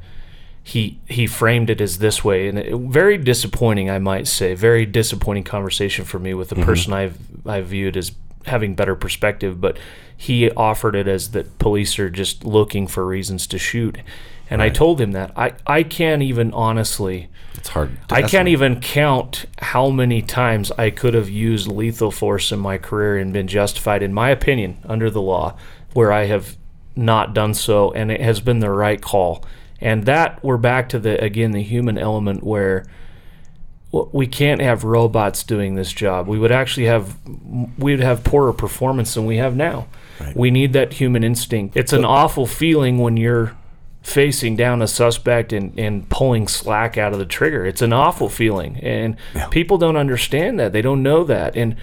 he he framed it as this way, and it, very disappointing, I might say, very disappointing conversation for me with the mm-hmm. person I've I viewed as having better perspective, but he offered it as that police are just looking for reasons to shoot, and I told him that I I can't even honestly. It's hard. I can't even count how many times I could have used lethal force in my career and been justified, in my opinion, under the law, where I have not done so, and it has been the right call. And that we're back to the again the human element where we can't have robots doing this job. We would actually have we would have poorer performance than we have now. We need that human instinct. It's an awful feeling when you're facing down a suspect and, and pulling slack out of the trigger. It's an awful feeling. And people don't understand that. They don't know that. And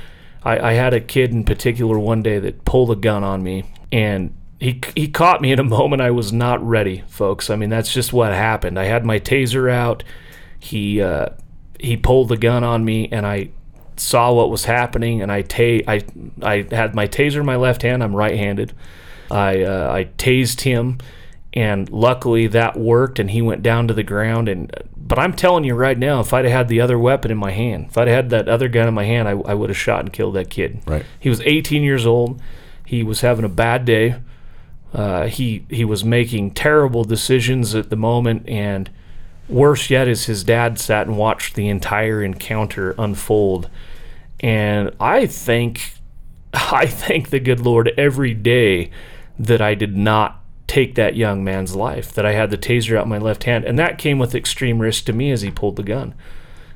I, I had a kid in particular one day that pulled a gun on me and he, he caught me in a moment I was not ready, folks. I mean, that's just what happened. I had my taser out. He uh, he pulled the gun on me, and I saw what was happening. And I ta- I I had my taser in my left hand. I'm right-handed. I uh, I tased him, and luckily that worked, and he went down to the ground. And but I'm telling you right now, if I'd have had the other weapon in my hand, if I'd had that other gun in my hand, I, I would have shot and killed that kid. Right. He was 18 years old. He was having a bad day. Uh, he he was making terrible decisions at the moment, and worse yet is his dad sat and watched the entire encounter unfold. And I think, I thank the good Lord every day that I did not take that young man's life, that I had the taser out in my left hand, and that came with extreme risk to me as he pulled the gun.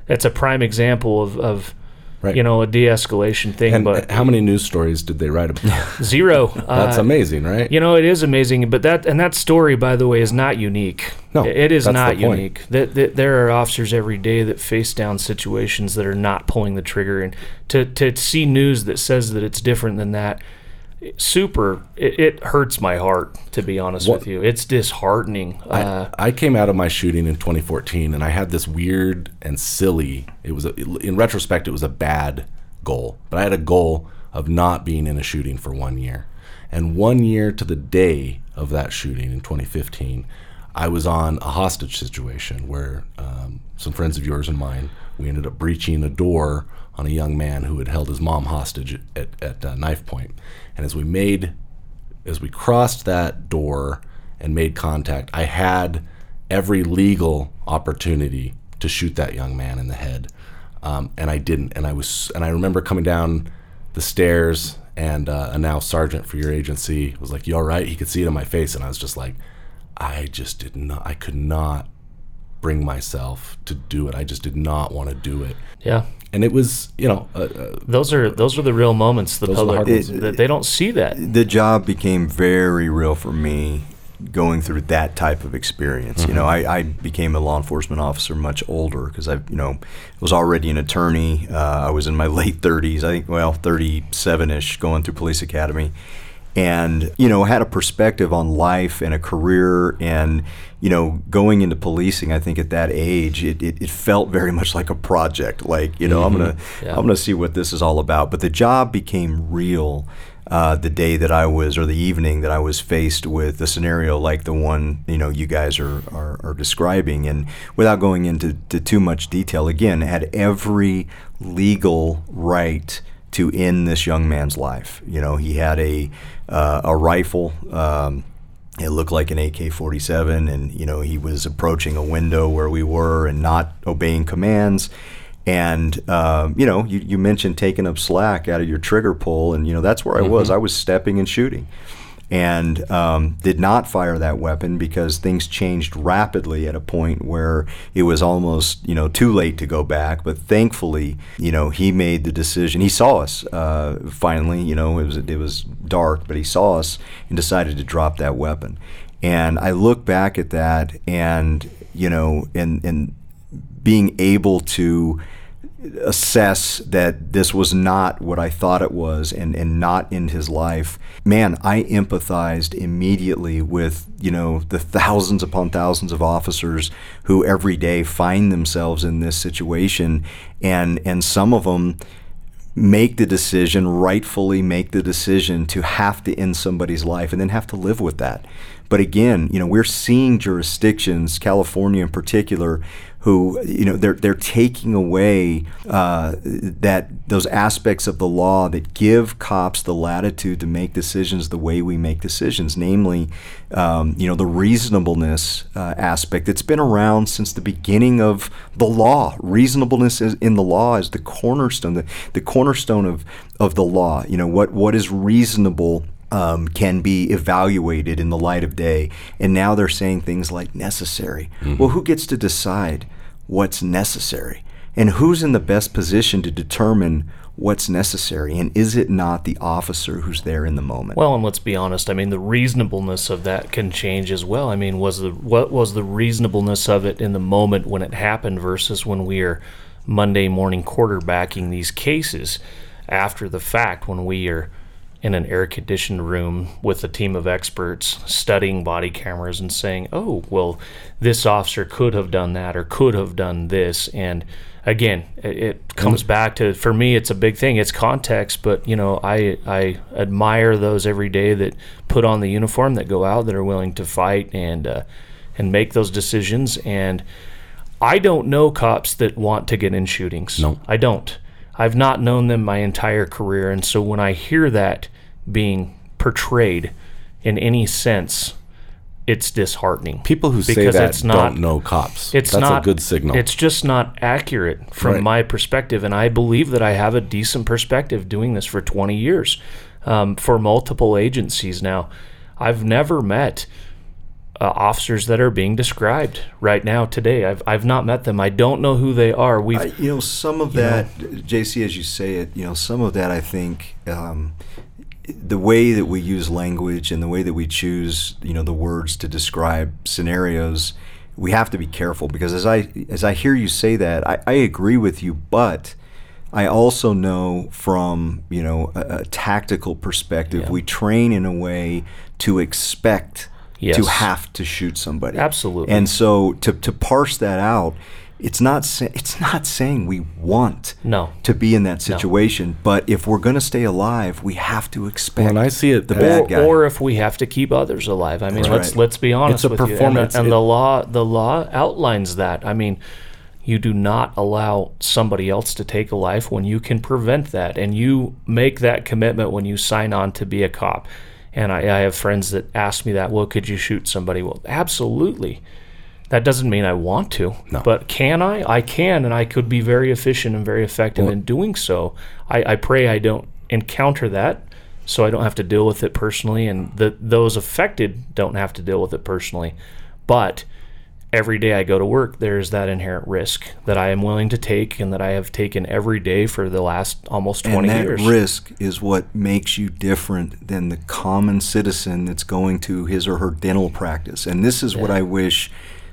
That's a prime example of, of Right. you know, a de-escalation thing, And but how many news stories did they write about? zero. That's Uh, amazing, right? you know, it is amazing, but that and that story, by the way, is not unique. No, it is not unique. That, that there are officers every day that face down situations that are not pulling the trigger, and to to see news that says that it's different than that, super. It, it hurts my heart to be honest What- with you. It's disheartening. uh, I, I came out of my shooting in 2014 and I had this weird and silly it was a, in retrospect it was a bad goal but I had a goal of not being in a shooting for one year and one year to the day of that shooting in 2015 I was on a hostage situation where um, some friends of yours and mine we ended up breaching a door on a young man who had held his mom hostage at, at uh, knife point and as we made as we crossed that door and made contact, I had every legal opportunity to shoot that young man in the head, um, and I didn't. And I was, and I remember coming down the stairs, and uh, a now sergeant for your agency was like, "You all right?" He could see it in my face, and I was just like, I just did not, I could not bring myself to do it. I just did not want to do it, yeah, and it was, you know, uh, uh, those are those are the real moments. The Those the public hard ones. that they don't see that. the job became very real for me going through that type of experience. You know, I, I became a law enforcement officer much older because I, you know, was already an attorney. Uh, I was in my late 30s, I think, well, 37 ish, going through police academy. And, you know, had a perspective on life and a career. And, you know, going into policing, I think at that age, it, it, it felt very much like a project. Like, you know, I'm going to Yeah. I'm to see what this is all about. But the job became real uh, the day that I was, or the evening that I was faced with a scenario like the one you know you guys are are, are describing, and without going into to too much detail, again, had every legal right to end this young man's life. You know, he had a uh, a rifle. Um, it looked like an AK-47, and you know he was approaching a window where we were and not obeying commands. And um, you know, you, you mentioned taking up slack out of your trigger pull, and you know that's where I was. I was stepping and shooting, and um, did not fire that weapon because things changed rapidly at a point where it was almost you know too late to go back. But thankfully, you know, he made the decision. He saw us uh, finally. You know, it was it was dark, but he saw us and decided to drop that weapon. And I look back at that, and you know, and and being able to assess that this was not what I thought it was and, and not in his life, man, I empathized immediately with, you know, the thousands upon thousands of officers who every day find themselves in this situation and and some of them make the decision, rightfully make the decision to have to end somebody's life and then have to live with that. But again, you know, we're seeing jurisdictions, California in particular, who you know they're they're taking away uh, that those aspects of the law that give cops the latitude to make decisions the way we make decisions, namely, um, you know, the reasonableness uh, aspect that's been around since the beginning of the law. Reasonableness in the law is the cornerstone, the, the cornerstone of of the law. You know what what is reasonable um, can be evaluated in the light of day. And now they're saying things like necessary. Mm-hmm. Well, who gets to decide what's necessary? And who's in the best position to determine what's necessary? And is it not the officer who's there in the moment? Well, and let's be honest. I mean, the reasonableness of that can change as well. I mean, was the what was the reasonableness of it in the moment when it happened versus when we are Monday morning quarterbacking these cases after the fact when we are in an air conditioned room with a team of experts studying body cameras and saying, oh, well, this officer could have done that or could have done this. And again, it, comes back to, for me, it's a big thing. It's context, but, you know, I, I admire those every day that put on the uniform, that go out, that are willing to fight and, uh, and make those decisions. And I don't know cops that want to get in shootings. No. I don't. I've not known them my entire career, and so when I hear that being portrayed in any sense, it's disheartening. People who say that it's not, don't know cops. It's That's not, a good signal. It's just not accurate from right. my perspective, and I believe that I have a decent perspective doing this for 20 years um, for multiple agencies now. I've never met uh, officers that are being described right now today. I've I've not met them. I don't know who they are. We, you know, some of that, know, JC, as you say it, you know, some of that I think. Um, the way that we use language and the way that we choose, you know, the words to describe scenarios, we have to be careful because as I as I hear you say that, I, I agree with you, but I also know from you know a, a tactical perspective, yeah. we train in a way to expect yes. to have to shoot somebody. Absolutely. And so to, to parse that out, it's not sa- it's not saying we want no. to be in that situation, no. but if we're going to stay alive, we have to expect. When I see it, the or, bad guy, or if we have to keep others alive. I mean, right. let's let's be honest. It's a performance, and, and the law the law outlines that. I mean, you do not allow somebody else to take a life when you can prevent that, and you make that commitment when you sign on to be a cop. And I, I have friends that ask me that. Well, could you shoot somebody? Well, absolutely. That doesn't mean I want to, no. but can I? I can, and I could be very efficient and very effective well, in doing so. I, I, pray I don't encounter that, so I don't have to deal with it personally, and those affected don't have to deal with it personally. But every day I go to work, there's that inherent risk that I am willing to take and that I have taken every day for the last almost 20 and that years. risk is what makes you different than the common citizen that's going to his or her dental practice. And this is yeah. what I wish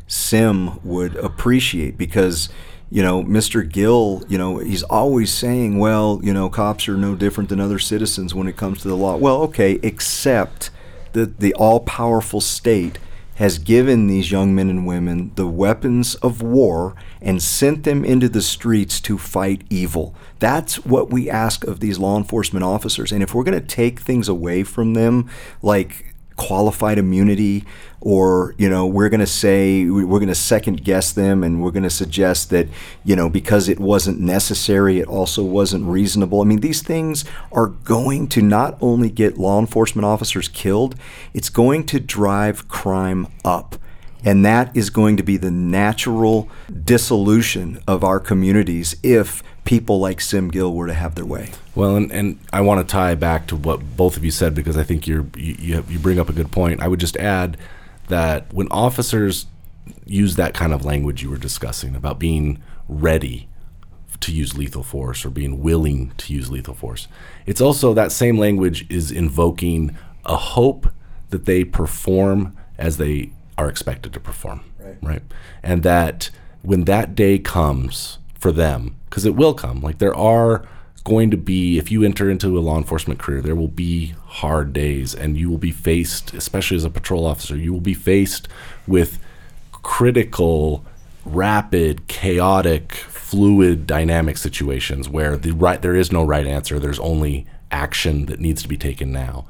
Sim would appreciate because you know, Mr. Gill, you know, he's always saying, well, you know, cops are no different than other citizens when it comes to the law. Well, okay, except the the all-powerful state has given these young men and women the weapons of war and sent them into the streets to fight evil. That's what we ask of these law enforcement officers. And if we're going to take things away from them, like qualified immunity or you know we're going to say we're going to second guess them and we're going to suggest that you know because it wasn't necessary it also wasn't reasonable. I mean these things are going to not only get law enforcement officers killed it's going to drive crime up. And that is going to be the natural dissolution of our communities if people like Sim Gill were to have their way. Well, and, and I want to tie back to what both of you said because I think you're you you, have, you bring up a good point. I would just add that when officers use that kind of language you were discussing about being ready to use lethal force or being willing to use lethal force, it's also that same language is invoking a hope that they perform as they are expected to perform. Right. Right. And that when that day comes for them, because it will come, like there are going to be, if you enter into a law enforcement career, there will be hard days and you will be faced, especially as a patrol officer, you will be faced with critical, rapid, chaotic, fluid, dynamic situations where the right there is no right answer. There's only action that needs to be taken now.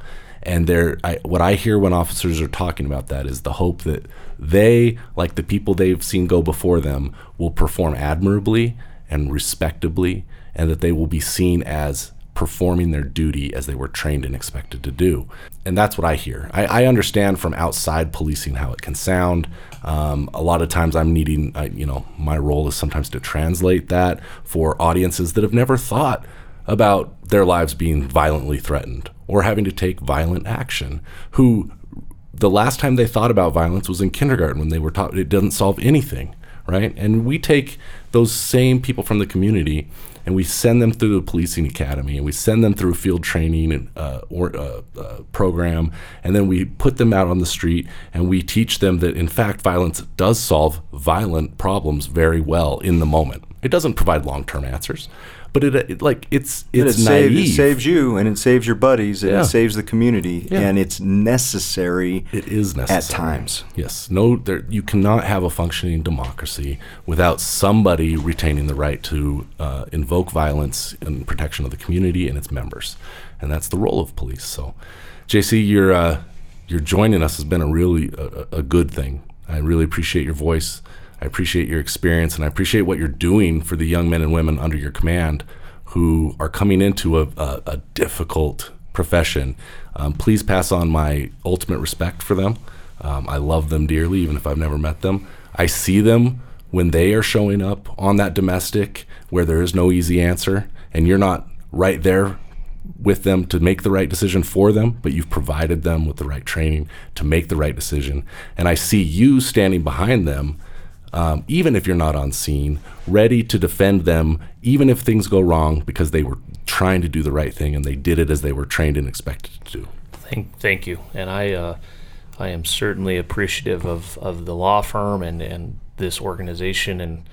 And there, what I hear when officers are talking about that is the hope that they, like the people they've seen go before them, will perform admirably and respectably, and that they will be seen as performing their duty as they were trained and expected to do. And that's what I hear. I, I understand from outside policing how it can sound. Um, a lot of times I'm needing, I, you know, my role is sometimes to translate that for audiences that have never thought about their lives being violently threatened or having to take violent action, who the last time they thought about violence was in kindergarten when they were taught it doesn't solve anything, right? And we take those same people from the community and we send them through the policing academy and we send them through field training and uh, or uh, uh, program and then we put them out on the street and we teach them that in fact violence does solve violent problems very well in the moment it doesn't provide long-term answers but it, it like it's it's it, naive saves, it saves you and it saves your buddies and Yeah. it saves the community Yeah. and it's necessary It is necessary at times. Yes, no, there, you cannot have a functioning democracy without somebody retaining the right to uh, invoke violence in protection of the community and its members, and that's the role of police. So, JC, your uh, your joining us has been a really a, a good thing. I really appreciate your voice. I appreciate your experience, and I appreciate what you're doing for the young men and women under your command who are coming into a, a, a difficult profession. Um, please pass on my ultimate respect for them. Um, I love them dearly, even if I've never met them. I see them when they are showing up on that domestic where there is no easy answer, and you're not right there with them to make the right decision for them, but you've provided them with the right training to make the right decision. And I see you standing behind them, um, even if you're not on scene, ready to defend them, even if things go wrong, because they were trying to do the right thing and they did it as they were trained and expected to do. Thank, thank you. And I, uh, I am certainly appreciative of, of the law firm and, and this organization and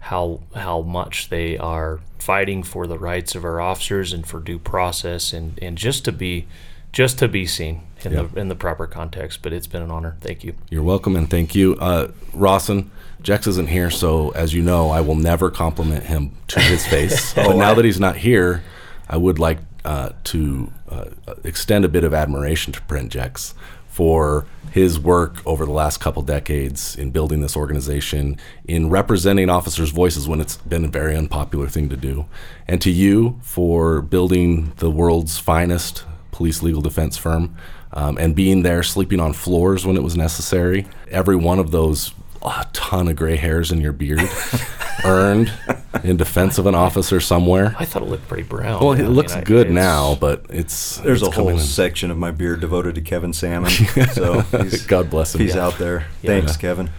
how how much they are fighting for the rights of our officers and for due process and, and just to be just to be seen in the in the proper context. But it's been an honor. Thank you. You're welcome and thank you. Uh, Rawson, Jex isn't here, so as you know, I will never compliment him to his face. but now that he's not here, I would like uh, to uh, extend a bit of admiration to Brent Jex for his work over the last couple decades in building this organization, in representing officers' voices when it's been a very unpopular thing to do, and to you for building the world's finest police legal defense firm um, and being there sleeping on floors when it was necessary. Every one of those a ton of gray hairs in your beard earned in defense of an officer somewhere. I thought it looked pretty brown. Well, I it mean, looks I- good it's- now, but it's There's it's a whole coming in. section of my beard devoted to Kevin Salmon. So he's, God bless him. he's Yeah. out there. Yeah. Thanks, Kevin.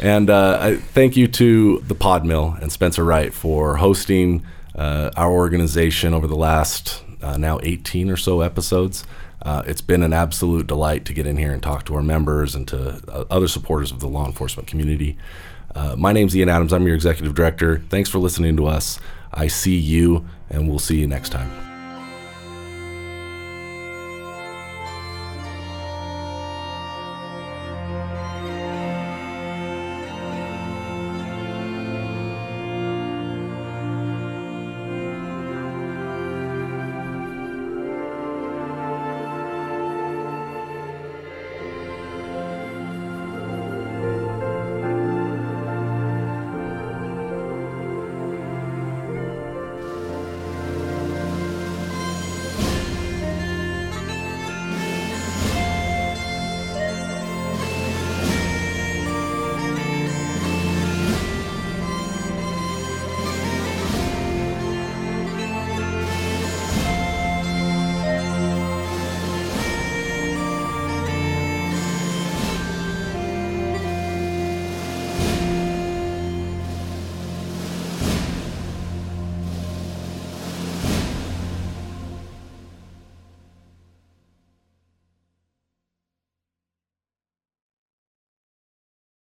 And uh, I thank you to the Pod Mill and Spencer Wright for hosting uh, our organization over the last uh, now 18 or so episodes. Uh, it's been an absolute delight to get in here and talk to our members and to uh, other supporters of the law enforcement community. Uh, my name's Ian Adams. I'm your executive director. Thanks for listening to us. I see you, and we'll see you next time.